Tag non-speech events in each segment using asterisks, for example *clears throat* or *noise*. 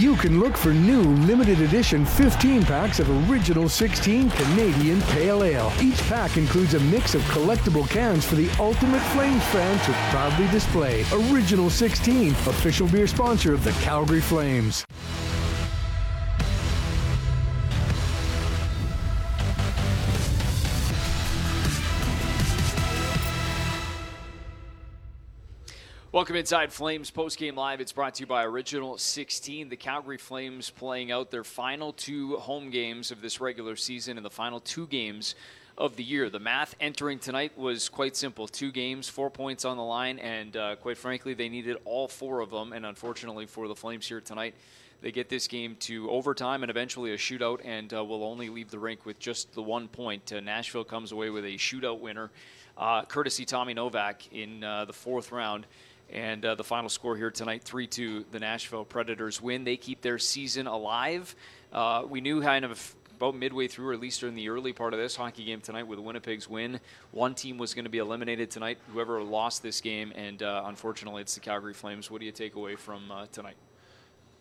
You can look for new limited edition 15 packs of Original 16 Canadian Pale Ale. Each pack includes a mix of collectible cans for the ultimate Flames fan to proudly display. Original 16, official beer sponsor of the Calgary Flames. Welcome inside Flames postgame live. It's brought to you by Original 16. The Calgary Flames playing out their final two home games of this regular season and the final two games of the year. The math entering tonight was quite simple: two games, four points on the line, and uh, quite frankly, they needed all four of them. And unfortunately for the Flames here tonight, they get this game to overtime and eventually a shootout, and uh, will only leave the rink with just the one point. Uh, Nashville comes away with a shootout winner, uh, courtesy Tommy Novak in uh, the fourth round. And uh, the final score here tonight 3 2, the Nashville Predators win. They keep their season alive. Uh, we knew kind of about midway through, or at least during the early part of this hockey game tonight, with Winnipeg's win, one team was going to be eliminated tonight, whoever lost this game. And uh, unfortunately, it's the Calgary Flames. What do you take away from uh, tonight?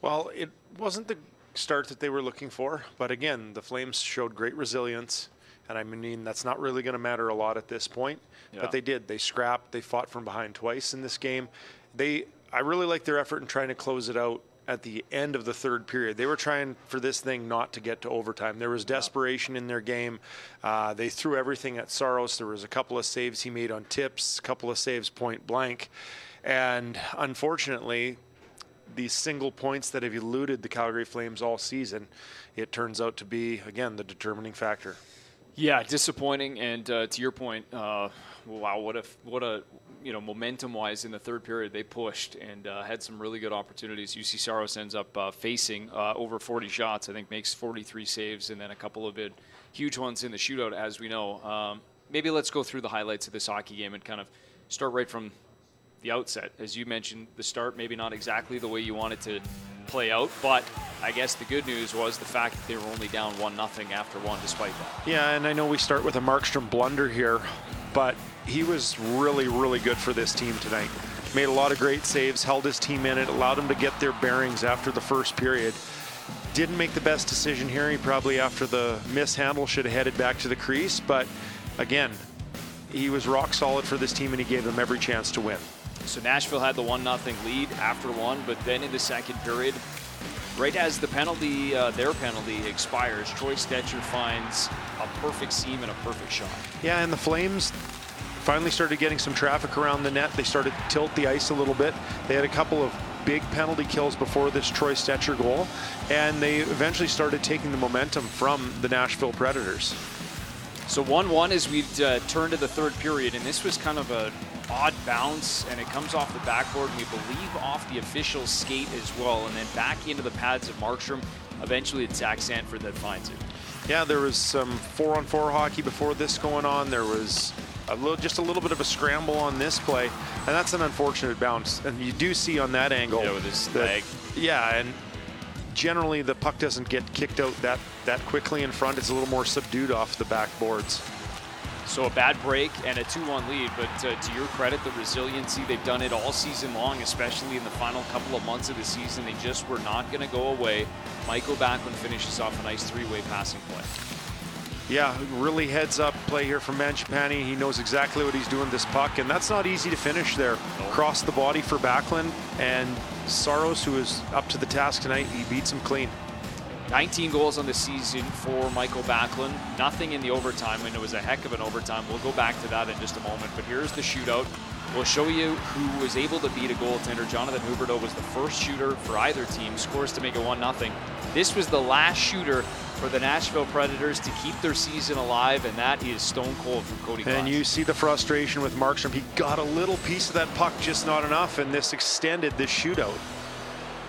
Well, it wasn't the start that they were looking for, but again, the Flames showed great resilience. And I mean, that's not really going to matter a lot at this point. Yeah. But they did. They scrapped. They fought from behind twice in this game. They, I really like their effort in trying to close it out at the end of the third period. They were trying for this thing not to get to overtime. There was desperation in their game. Uh, they threw everything at Saros. There was a couple of saves he made on tips, a couple of saves point blank. And unfortunately, these single points that have eluded the Calgary Flames all season, it turns out to be, again, the determining factor. Yeah, disappointing. And uh, to your point, uh, wow, what a what a you know momentum-wise in the third period they pushed and uh, had some really good opportunities. Juuse Saros ends up uh, facing uh, over 40 shots. I think makes 43 saves and then a couple of it huge ones in the shootout, as we know. Um, maybe let's go through the highlights of this hockey game and kind of start right from the outset. As you mentioned, the start maybe not exactly the way you wanted to play out. But I guess the good news was the fact that they were only down one nothing after one, despite that. Yeah, and I know we start with a Markstrom blunder here, but he was really, really good for this team tonight. Made a lot of great saves, held his team in it, allowed them to get their bearings after the first period. Didn't make the best decision here. He probably, after the mishandle, should have headed back to the crease. But again, he was rock solid for this team and he gave them every chance to win. So Nashville had the 1 0 lead after one, but then in the second period, right as the penalty, uh, their penalty expires, Troy Stecher finds a perfect seam and a perfect shot. Yeah, and the Flames finally started getting some traffic around the net. They started to tilt the ice a little bit. They had a couple of big penalty kills before this Troy Stecher goal, and they eventually started taking the momentum from the Nashville Predators. So 1-1 as we uh, turn to the third period, and this was kind of a odd bounce, and it comes off the backboard, and we believe off the official skate as well, and then back into the pads of Markstrom. Eventually, it's Zach Sanford that finds it. Yeah, there was some four-on-four hockey before this going on. There was a little, just a little bit of a scramble on this play, and that's an unfortunate bounce. And you do see on that angle, yeah, with his leg. Yeah, and generally the puck doesn't get kicked out that, that quickly in front. It's a little more subdued off the backboards. So a bad break and a 2-1 lead, but uh, to your credit, the resiliency, they've done it all season long, especially in the final couple of months of the season. They just were not going to go away. Mikael Backlund finishes off a nice three-way passing play. Yeah, really heads up play here from Mangiapane. He knows exactly what he's doing this puck, and that's not easy to finish there. Nope. Cross the body for Backlund, and Saros, who is up to the task tonight, he beats him clean. 19 goals on the season for Mikael Backlund. Nothing in the overtime, and it was a heck of an overtime. We'll go back to that in just a moment. But here's the shootout. We'll show you who was able to beat a goaltender. Jonathan Huberdeau was the first shooter for either team, scores to make it 1 0. This was the last shooter for the Nashville Predators to keep their season alive, and that is stone cold from Cody And you see the frustration with Markstrom. He got a little piece of that puck, just not enough, and this extended this shootout.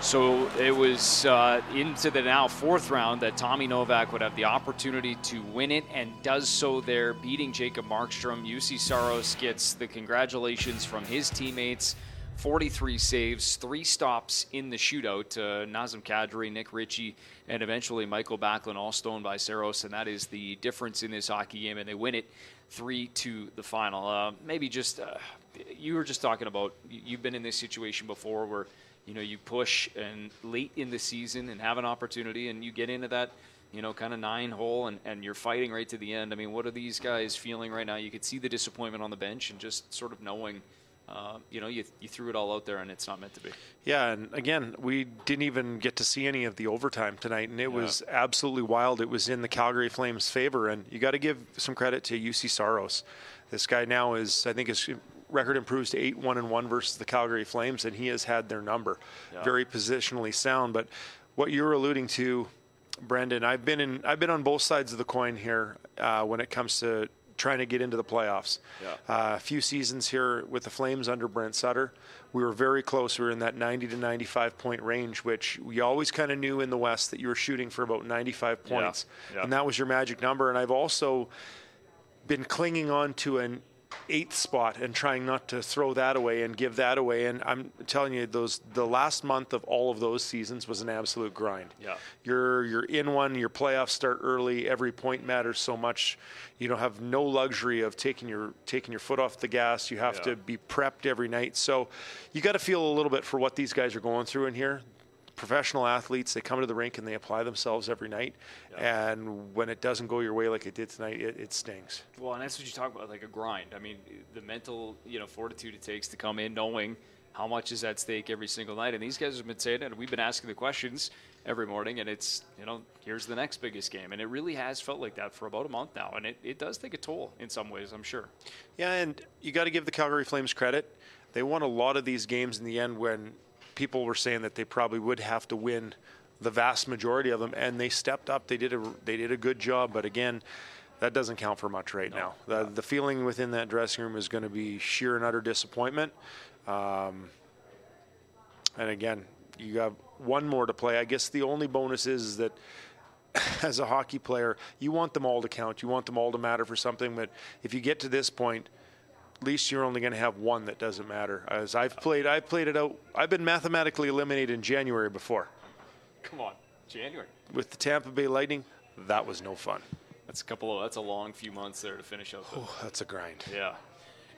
So it was uh, into the now fourth round that Tommy Novak would have the opportunity to win it and does so there, beating Jacob Markstrom. Juuse Saros gets the congratulations from his teammates. 43 saves, three stops in the shootout. Uh, Nazem Kadri, Nick Ritchie, and eventually Mikael Backlund, all stoned by Saros, and that is the difference in this hockey game, and they win it three to the final. Uh, maybe just uh, you were just talking about you've been in this situation before where you know you push and late in the season and have an opportunity and you get into that you know kind of nine hole and, and you're fighting right to the end i mean what are these guys feeling right now you could see the disappointment on the bench and just sort of knowing uh, you know, you, you threw it all out there and it's not meant to be. Yeah, and again, we didn't even get to see any of the overtime tonight, and it yeah. was absolutely wild. It was in the Calgary Flames' favor, and you got to give some credit to Juuse Saros. This guy now is, I think, his record improves to eight one and one versus the Calgary Flames, and he has had their number. Yeah. Very positionally sound, but what you're alluding to, Brendan, I've been in, I've been on both sides of the coin here uh, when it comes to trying to get into the playoffs. Yeah. Uh, a few seasons here with the Flames under Brent Sutter, we were very close. We were in that 90 to 95 point range, which we always kind of knew in the West that you were shooting for about 95 points, yeah. Yeah. and that was your magic number. And I've also been clinging on to an eighth spot and trying not to throw that away and give that away. And I'm telling you, those the last month of all of those seasons was an absolute grind. Yeah, you're you're in one. Your playoffs start early. Every point matters so much. You don't have no luxury of taking your taking your foot off the gas. You have yeah. to be prepped every night. So you got to feel a little bit for what these guys are going through in here professional athletes, they come to the rink and they apply themselves every night. Yeah. And when it doesn't go your way like it did tonight, it, it stings. Well, and that's what you talk about, like a grind. I mean, the mental, you know, fortitude it takes to come in knowing how much is at stake every single night. And these guys have been saying it, and we've been asking the questions every morning, and it's, you know, here's the next biggest game. And it really has felt like that for about a month now. And it, it does take a toll in some ways, I'm sure. Yeah, and you got to give the Calgary Flames credit. They won a lot of these games in the end when people were saying that they probably would have to win the vast majority of them, and they stepped up. They did a they did a good job, but again, that doesn't count for much right no. now. The, the feeling within that dressing room is going to be sheer and utter disappointment. Um, and again, you have one more to play. I guess the only bonus is, is that *laughs* as a hockey player, you want them all to count. You want them all to matter for something. But if you get to this point, least you're only going to have one that doesn't matter. As I've played, I've played it out. I've been mathematically eliminated in January before. Come on, January. With the Tampa Bay Lightning, that was no fun. That's a couple of. That's a long few months there to finish up. Oh, that's a grind. Yeah.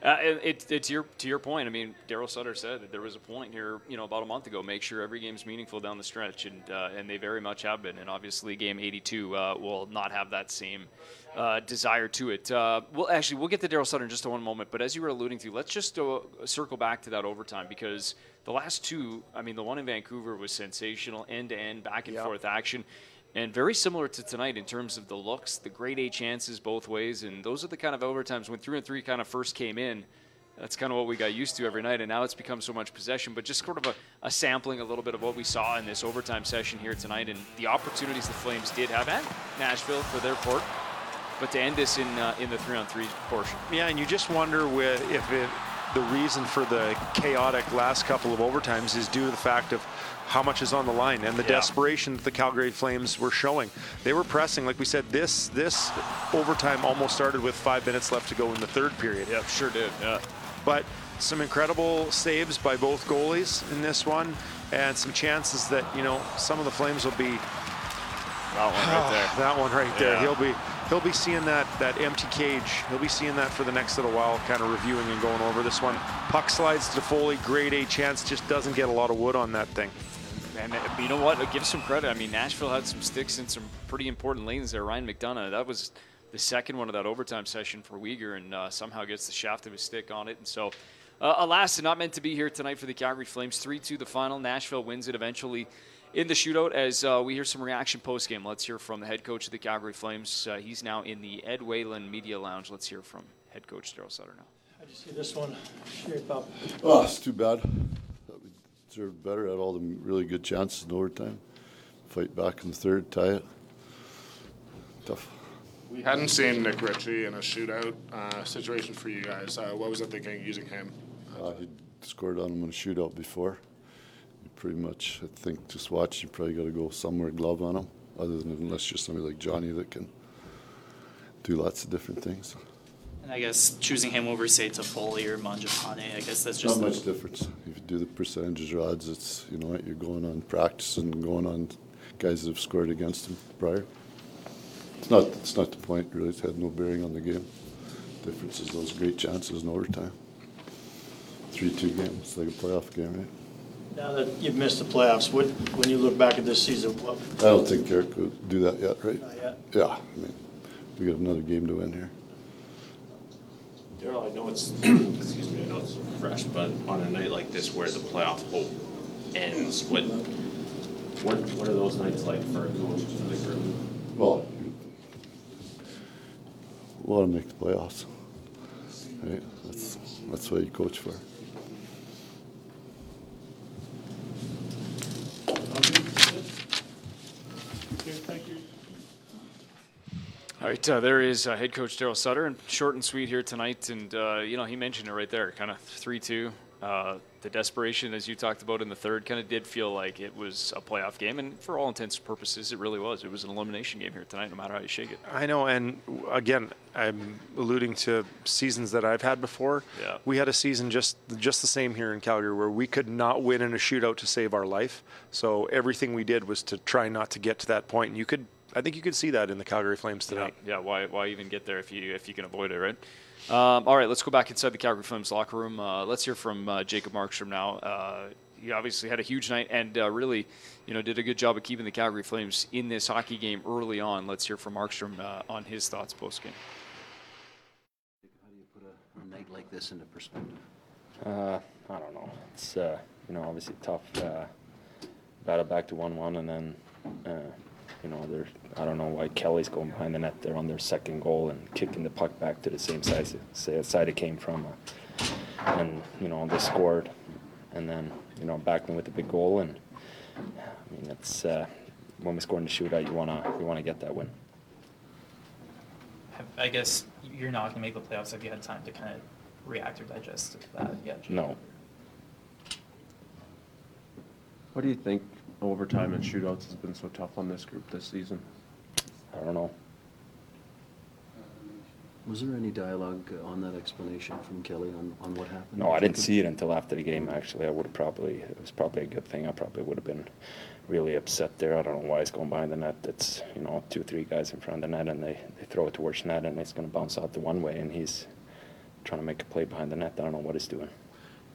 Uh, it, it, to your to your point. I mean, Darryl Sutter said that there was a point here, you know, about a month ago. Make sure every game's meaningful down the stretch, and uh, and they very much have been. And obviously, game 82 uh, will not have that same uh, desire to it. Uh, well, actually, we'll get to Darryl Sutter in just one moment. But as you were alluding to, let's just uh, circle back to that overtime because the last two, I mean, the one in Vancouver was sensational, end to end, back and yep. forth action. And very similar to tonight in terms of the looks, the grade A chances both ways. And those are the kind of overtimes when three and three kind of first came in. That's kind of what we got used to every night, and now it's become so much possession. But just sort of a, a sampling, a little bit of what we saw in this overtime session here tonight, and the opportunities the Flames did have, and Nashville for their port but to end this in uh, in the three on three portion. Yeah, and you just wonder with if it, the reason for the chaotic last couple of overtimes is due to the fact of how much is on the line and the yeah. desperation that the Calgary Flames were showing. They were pressing, like we said. This this overtime almost started with five minutes left to go in the third period. Yeah, sure did. Yeah, but some incredible saves by both goalies in this one, and some chances that you know some of the Flames will be. That one right there. *sighs* that one right there. Yeah. He'll be he'll be seeing that that empty cage. He'll be seeing that for the next little while, kind of reviewing and going over this one. Puck slides to Foley, grade A chance, just doesn't get a lot of wood on that thing. And uh, you know what? Give some credit. I mean, Nashville had some sticks in some pretty important lanes there. Ryan McDonagh, that was the second one of that overtime session for Weegar, and uh, somehow gets the shaft of his stick on it. And so, uh, alas, not meant to be here tonight for the Calgary Flames. 3 2 the final. Nashville wins it eventually in the shootout as uh, we hear some reaction post game. Let's hear from the head coach of the Calgary Flames. Uh, he's now in the Ed Whalen Media Lounge. Let's hear from head coach Darryl Sutter now. How do you see this one shape up? Oh, it's too bad. We deserved better. Had all the really good chances in overtime. Fight back in the third, tie it. Tough. We hadn't seen Nick Ritchie in a shootout uh, situation for you guys. Uh, what was it thinking using him? Uh, he scored on him in a shootout before pretty much. I think just watch, you probably got to go somewhere glove on them, other than unless you're somebody like Johnny that can do lots of different things. And I guess choosing him over, say, Toffoli or Mangiapane, I guess that's just not much difference. If you do the percentages or odds, it's you know what you're going on practice and going on guys that have scored against him prior. It's not. It's not the point really. It had no bearing on the game. The difference is those great chances in overtime. Three-two game. It's like a playoff game, right? Now that you've missed the playoffs, what, when you look back at this season, what, I don't think Garrett could do that yet, right? not yet? Yeah, I mean, we got another game to win here. Darryl, I know it's, *clears throat* excuse me, I know it's fresh, but on a night like this where the playoff hope ends, what, what, what are those nights like for a coach, for the group? Well, we want to make the playoffs, right? That's, that's what you coach for. Right, uh, there is uh, head coach Darryl Sutter, and short and sweet here tonight. And uh, you know, he mentioned it right there, kind of three-two. Uh, the desperation, as you talked about in the third, kind of did feel like it was a playoff game, and for all intents and purposes, it really was. It was an elimination game here tonight, no matter how you shake it. I know, and again, I'm alluding to seasons that I've had before. Yeah. We had a season just just the same here in Calgary where we could not win in a shootout to save our life. So everything we did was to try not to get to that point. And you could, I think, you could see that in the Calgary Flames Yeah, tonight. yeah. Why, why even get there if you if you can avoid it, right? Um, all right, let's go back inside the Calgary Flames locker room. Uh, let's hear from uh, Jacob Markstrom now. Uh, he obviously had a huge night and uh, really, you know, did a good job of keeping the Calgary Flames in this hockey game early on. Let's hear from Markstrom uh, on his thoughts post game. How do you put a, a night like this into perspective? Uh, I don't know. It's uh, you know obviously tough. Uh, battle back to one-one, and then uh, you know they're I don't know why Kelly's going behind the net there on their second goal and kicking the puck back to the same side side it came from, uh, and you know they scored, and then you know Backlund with the big goal, and I mean it's uh, when we score in the shootout, you wanna you wanna get that win. I guess you're not going to make the playoffs. Have you had time to kind of react or digest that yet? No, What do you think overtime and shootouts has been so tough on this group this season? I don't know. Was there any dialogue uh, on that explanation from Kelly on, on what happened? No, I didn't see it until after the game. Actually, I would have probably. It was probably a good thing. I probably would have been really upset there. I don't know why he's going behind the net. It's you know two, three guys in front of the net, and they, they throw it towards net, and it's going to bounce out the one way, and he's trying to make a play behind the net. I don't know what he's doing.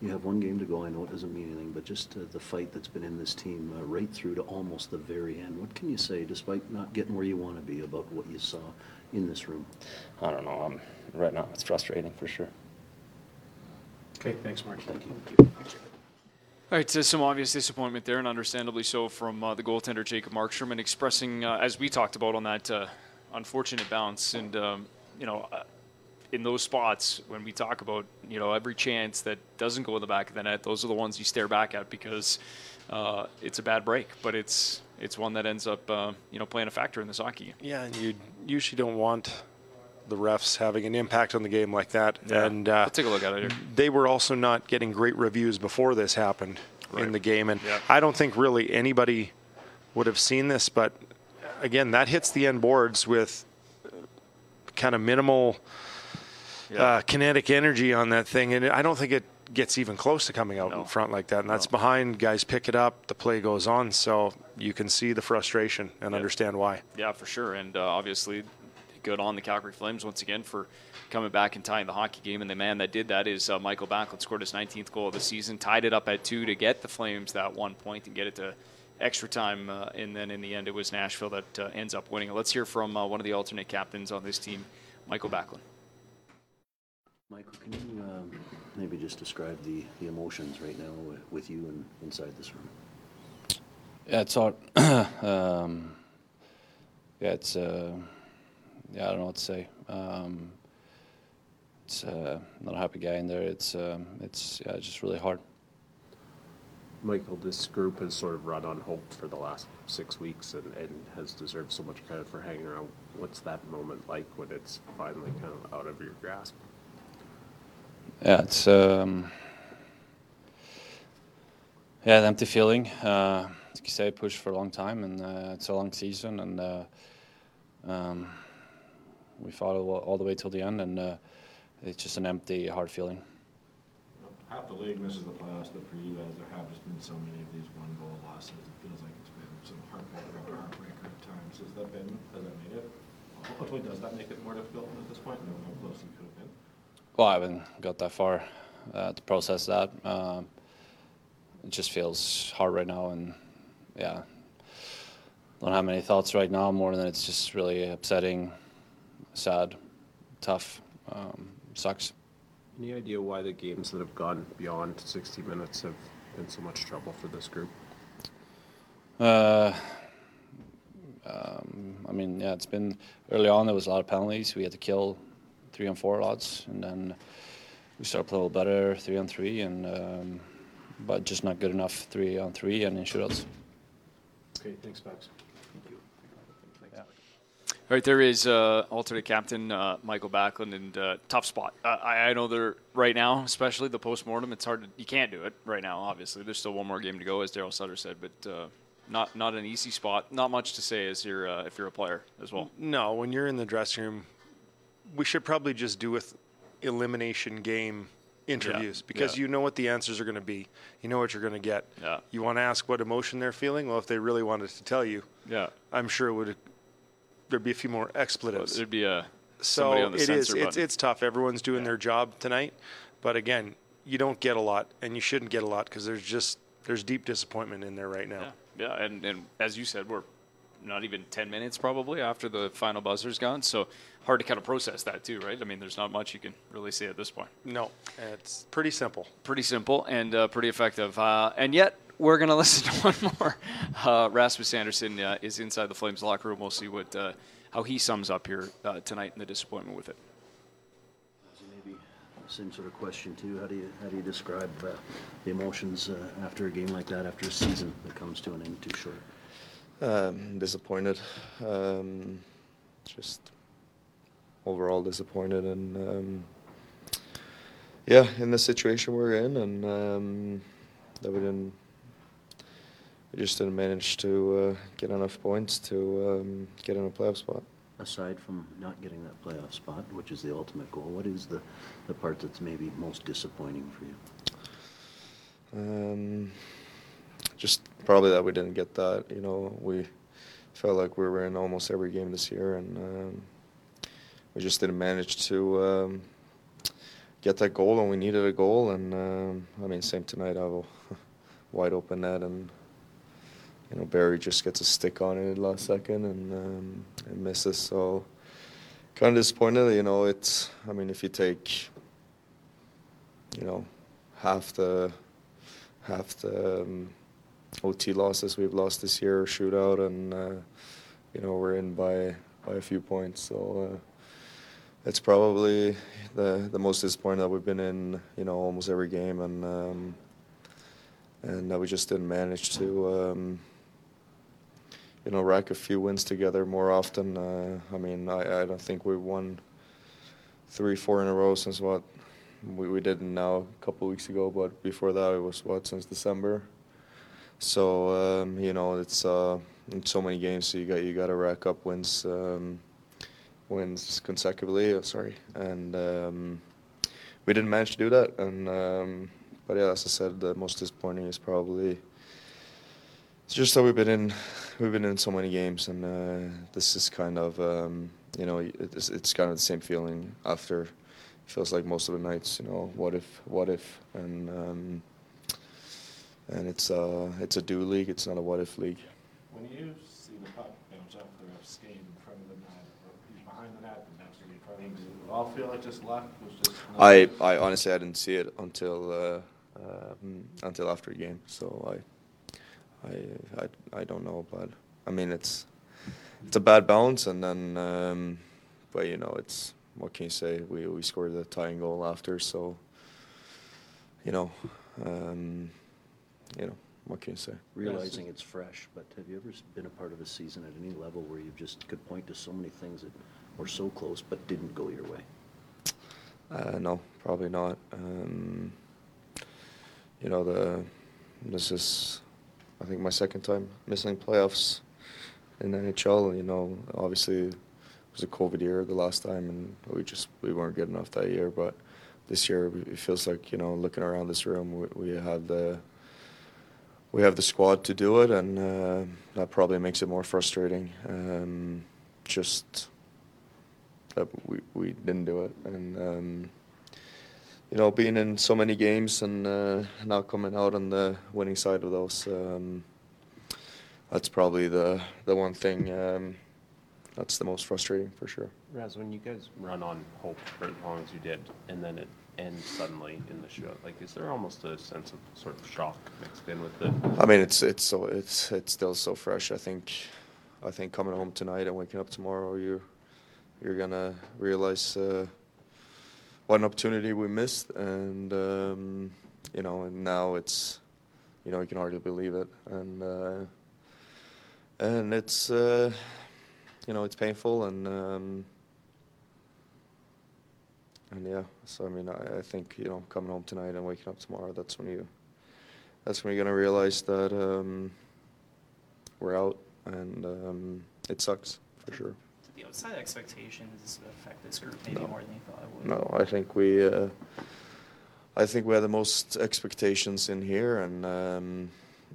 You have one game to go. I know it doesn't mean anything, but just uh, the fight that's been in this team uh, right through to almost the very end. What can you say, despite not getting where you want to be, about what you saw in this room? I don't know. Um, right now, it's frustrating for sure. Okay, thanks, Mark. Thank you. All right, so some obvious disappointment there, and understandably so, from uh, the goaltender Jacob Markstrom, and expressing, uh, as we talked about on that uh, unfortunate bounce, and um, you know, uh, in those spots when we talk about, you know, every chance that doesn't go in the back of the net, those are the ones you stare back at because uh, it's a bad break, but it's it's one that ends up, uh, you know, playing a factor in this hockey game. Yeah, and you usually don't want the refs having an impact on the game like that. Yeah. And uh, Let's take a look at it here. they were also not getting great reviews before this happened Right. in the game. And Yeah. I don't think really anybody would have seen this, but again, that hits the end boards with kind of minimal Uh, kinetic energy on that thing. And I don't think it gets even close to coming out No. in front like that. And that's No. behind, guys pick it up, the play goes on. So you can see the frustration and understand why. Yeah, for sure. And uh, obviously, good on the Calgary Flames once again for coming back and tying the hockey game. And the man that did that is uh, Mikael Backlund, scored his 19th goal of the season, tied it up at two to get the Flames that one point and get it to extra time. Uh, and then in the end, it was Nashville that uh, ends up winning. Let's hear from uh, one of the alternate captains on this team, Mikael Backlund. Mikael, can you um, maybe just describe the, the emotions right now with, with you and inside this room? Yeah, it's hard. *clears throat* um, yeah, it's uh, yeah, I don't know what to say. Um, it's uh, not a happy guy in there. It's um, it's yeah, it's just really hard. Mikael, this group has sort of run on hope for the last six weeks and, and has deserved so much credit for hanging around. What's that moment like when it's finally kind of out of your grasp? Yeah, it's um, yeah, an empty feeling. Uh, like you say, pushed for a long time, and uh, it's a long season, and uh, um, we fought all, the way till the end, and uh, it's just an empty, hard feeling. Half the league misses the playoffs, but for you guys, there have just been so many of these one goal losses. It feels like it's been some heartbreaker heartbreaker at times. Has that been, has that made it? Ultimately, does that make it more difficult at this point, knowing how close you could have? Well, I haven't got that far uh, to process that. Um, it just feels hard right now, and yeah, don't have many thoughts right now more than it's just really upsetting, sad, tough, um, sucks. Any idea why the games that have gone beyond 60 minutes have been so much trouble for this group? Uh, um, I mean, yeah, it's been early on. There was a lot of penalties. We had to kill three and four lots, and then we started playing a little better three on three, and um, but just not good enough three on three and in shootouts. Okay, thanks, Max. Thank you. All right, there is uh, alternate captain uh, Mikael Backlund, and uh, tough spot. Uh, I, I know they're right now, especially the postmortem. It's hard to you can't do it right now. Obviously, there's still one more game to go, as Darryl Sutter said, but uh, not not an easy spot. Not much to say as you're uh, if you're a player as well. No, when you're in the dressing room, we should probably just do with elimination game interviews Yeah, because yeah. you know what the answers are going to be. You know what you're going to get. Yeah. You want to ask what emotion they're feeling? Well, if they really wanted to tell you, Yeah. I'm sure it would. There'd be a few more expletives. There'd be a so somebody on the it is. censor It's it's tough. Everyone's doing their job tonight, but again, you don't get a lot, and you shouldn't get a lot because there's just there's deep disappointment in there right now. Yeah, yeah, and and as you said, we're not even ten minutes probably after the final buzzer's gone, so hard to kind of process that too, right? I mean, there's not much you can really say at this point. No, it's pretty simple. Pretty simple and uh, pretty effective, uh, and yet. We're going *laughs* to listen to one more. Uh, Rasmus Andersson uh, is inside the Flames locker room. We'll see what uh, how he sums up here uh, tonight and the disappointment with it. Maybe same sort of question too. How do you how do you describe uh, the emotions uh, after a game like that, after a season that comes to an end too short? Um, disappointed. Um, just overall disappointed, and um, yeah, in the situation we're in, and um, that we didn't, we just didn't manage to uh, get enough points to um, get in a playoff spot. Aside from not getting that playoff spot, which is the ultimate goal, what is the, the part that's maybe most disappointing for you? Um, just probably that we didn't get that. You know, we felt like we were in almost every game this year, and um, we just didn't manage to um, get that goal, and we needed a goal. And um, I mean, same tonight. I a *laughs* wide open net, and you know Barry just gets a stick on it last second and um, and misses. So kind of disappointed. You know, it's. I mean, if you take you know half the half the um, OT losses we've lost this year, shootout, and uh, you know we're in by by a few points. So uh, it's probably the the most disappointing that we've been in, you know, almost every game, and um, and that we just didn't manage to. Um, you know, rack a few wins together more often. Uh, I mean, I, I don't think we won three, four in a row since what we, we did now a couple weeks ago, but before that it was what since December. So um, you know it's uh, in so many games, so you got you got to rack up wins, um, wins consecutively. uh, Sorry, and um, we didn't manage to do that. And um, but yeah, as I said, the most disappointing is probably it's just that we've been in we've been in so many games, and uh, this is kind of um, you know it's, it's kind of the same feeling after. Feels like most of the nights, you know, what if, what if, and um, and it's uh it's a do league, it's not a what if league. When you see the puck bounce off the ref's skate in front of the net, or he's behind the net, and actually in front of him, does it all feel like just luck? Was just I, I honestly I didn't see it until uh, um, until after the game, so I, I I I don't know, but I mean it's it's a bad bounce, and then um, but you know it's what can you say? We we scored the tying goal after, so you know, um, you know what can you say? Realizing it's fresh, but have you ever been a part of a season at any level where you just could point to so many things that were so close but didn't go your way? Uh, no, probably not. Um, you know, the this is, I think, my second time missing playoffs in NHL. You know, obviously it was a COVID year the last time, and we just we weren't good enough that year. But this year, it feels like you know, looking around this room, we, we have the we have the squad to do it, and uh, that probably makes it more frustrating. Um, just that we, we didn't do it, and um, you know, being in so many games and uh, not coming out on the winning side of those. Um, that's probably the the one thing um, that's the most frustrating for sure. Raz, when you guys run on hope for as long as you did, and then it ends suddenly in the show, like is there almost a sense of sort of shock mixed in with it? I mean, it's it's so it's it's still so fresh. I think I think coming home tonight and waking up tomorrow, you you're gonna realize uh, what an opportunity we missed, and um, you know, and now it's you know you can hardly believe it, and uh, and it's uh, you know it's painful and. Um, and yeah, so I mean, I, I think you know, coming home tonight and waking up tomorrow, that's when you, that's when you're gonna realize that um, we're out, and um, it sucks for sure. The outside expectations affect this group maybe No. more than you thought it would? No, I think we, uh, I think we had the most expectations in here, and um,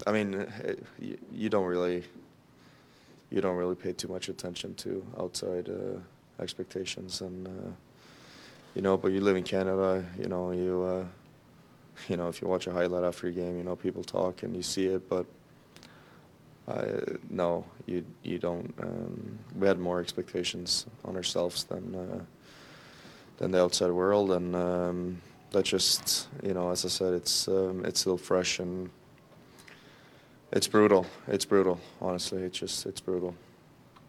I mean, eh, you, you don't really, you don't really pay too much attention to outside uh, expectations, and uh, you know, but you live in Canada, you know, you, uh, you know, if you watch a highlight after a game, you know, people talk and you see it, but. I, no, you you don't. Um, we had more expectations on ourselves than uh, than the outside world, and um, that just you know, as I said, it's um, it's still fresh and it's brutal. It's brutal. Honestly, it's just it's brutal.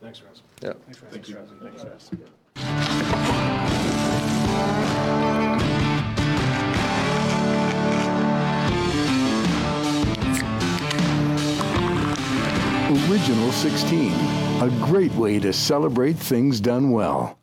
Thanks, Raz. Yeah. Thanks, Raz. Thanks, Raz. Thanks, Raz. Original 16, a great way to celebrate things done well.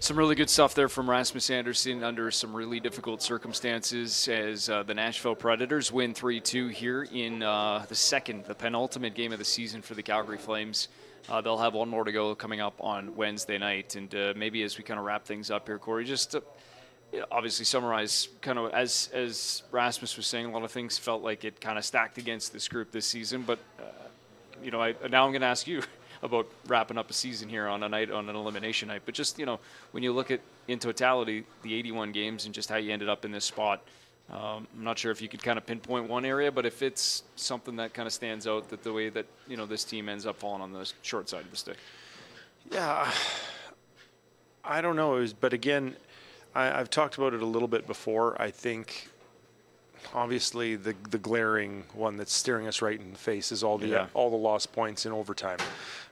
Some really good stuff there from Rasmus Andersson under some really difficult circumstances as uh, the Nashville Predators win 3 2 here in uh, the second, the penultimate game of the season for the Calgary Flames. Uh, they'll have one more to go coming up on Wednesday night. And uh, maybe as we kind of wrap things up here, Cory, just know, obviously summarize kind of as, as Rasmus was saying, a lot of things felt like it kind of stacked against this group this season. But, uh, you know, I, now I'm going to ask you *laughs* about wrapping up a season here on a night on an elimination night. But just you know, when you look at in totality the 81 games and just how you ended up in this spot, um, I'm not sure if you could kind of pinpoint one area, but if it's something that kind of stands out, that the way that you know this team ends up falling on the short side of the stick. Yeah, I don't know. It was, but again, I, I've talked about it a little bit before. I think obviously the the glaring one that's staring us right in the face is all the Yeah. all the lost points in overtime.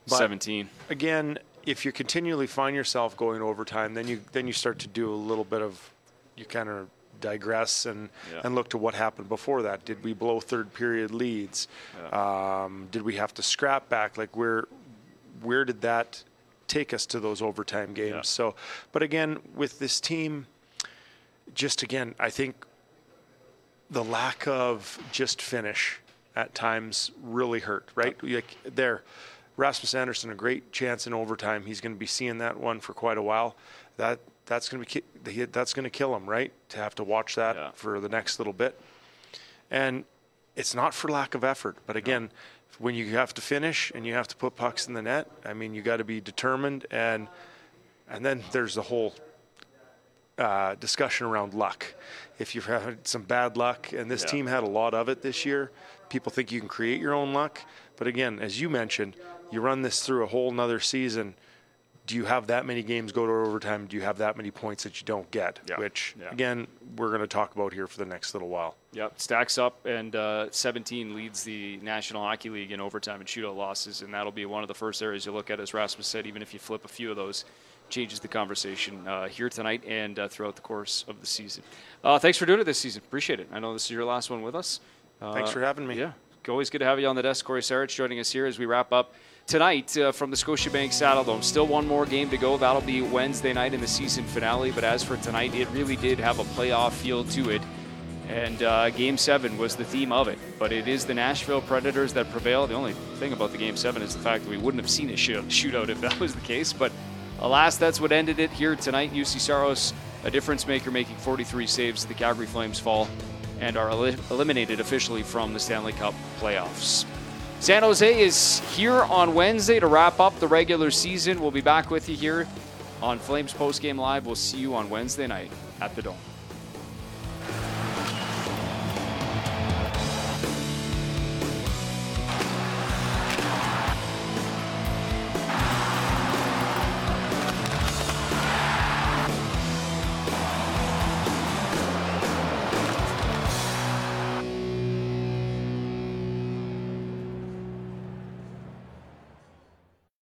But 17. Again, if you continually find yourself going overtime, then you then you start to do a little bit of you kind of digress and Yeah. and look to what happened before that. Did we blow third period leads? Um, did we have to scrap back? Like where where did that take us to those overtime games? So, but again, with this team, just again, I think the lack of just finish at times really hurt, right? Like there, Rasmus Andersson, a great chance in overtime. He's going to be seeing that one for quite a while. That that's going to be that's going to kill him, right? To have to watch that for the next little bit, and it's not for lack of effort, but again, when you have to finish and you have to put pucks in the net, I mean, you got to be determined, and and then there's the whole uh, discussion around luck. If you've had some bad luck, and this Yeah. team had a lot of it this year, people think you can create your own luck. But again, as you mentioned, you run this through a whole nother season. Do you have that many games go to overtime? Do you have that many points that you don't get? Which, Yeah. again, we're going to talk about here for the next little while. Yep, stacks up, and uh, 17 leads the National Hockey League in overtime and shootout losses, and that'll be one of the first areas you look at. As Rasmus said, even if you flip a few of those, changes the conversation uh, here tonight and uh, throughout the course of the season. Uh, thanks for doing it this season. Appreciate it. I know this is your last one with us. Uh, Thanks for having me. Yeah, always good to have you on the desk. Cory Sarich joining us here as we wrap up tonight uh, from the Scotiabank Saddledome. Still one more game to go. That'll be Wednesday night in the season finale. But as for tonight, it really did have a playoff feel to it. And uh, Game 7 was the theme of it. But it is the Nashville Predators that prevail. The only thing about the Game 7 is the fact that we wouldn't have seen a shoot- shootout if that was the case. But alas, that's what ended it here tonight. Juuse Saros, a difference maker, making 43 saves. The Calgary Flames fall and are eli- eliminated officially from the Stanley Cup playoffs. San Jose is here on Wednesday to wrap up the regular season. We'll be back with you here on Flames Postgame Live. We'll see you on Wednesday night at the Dome.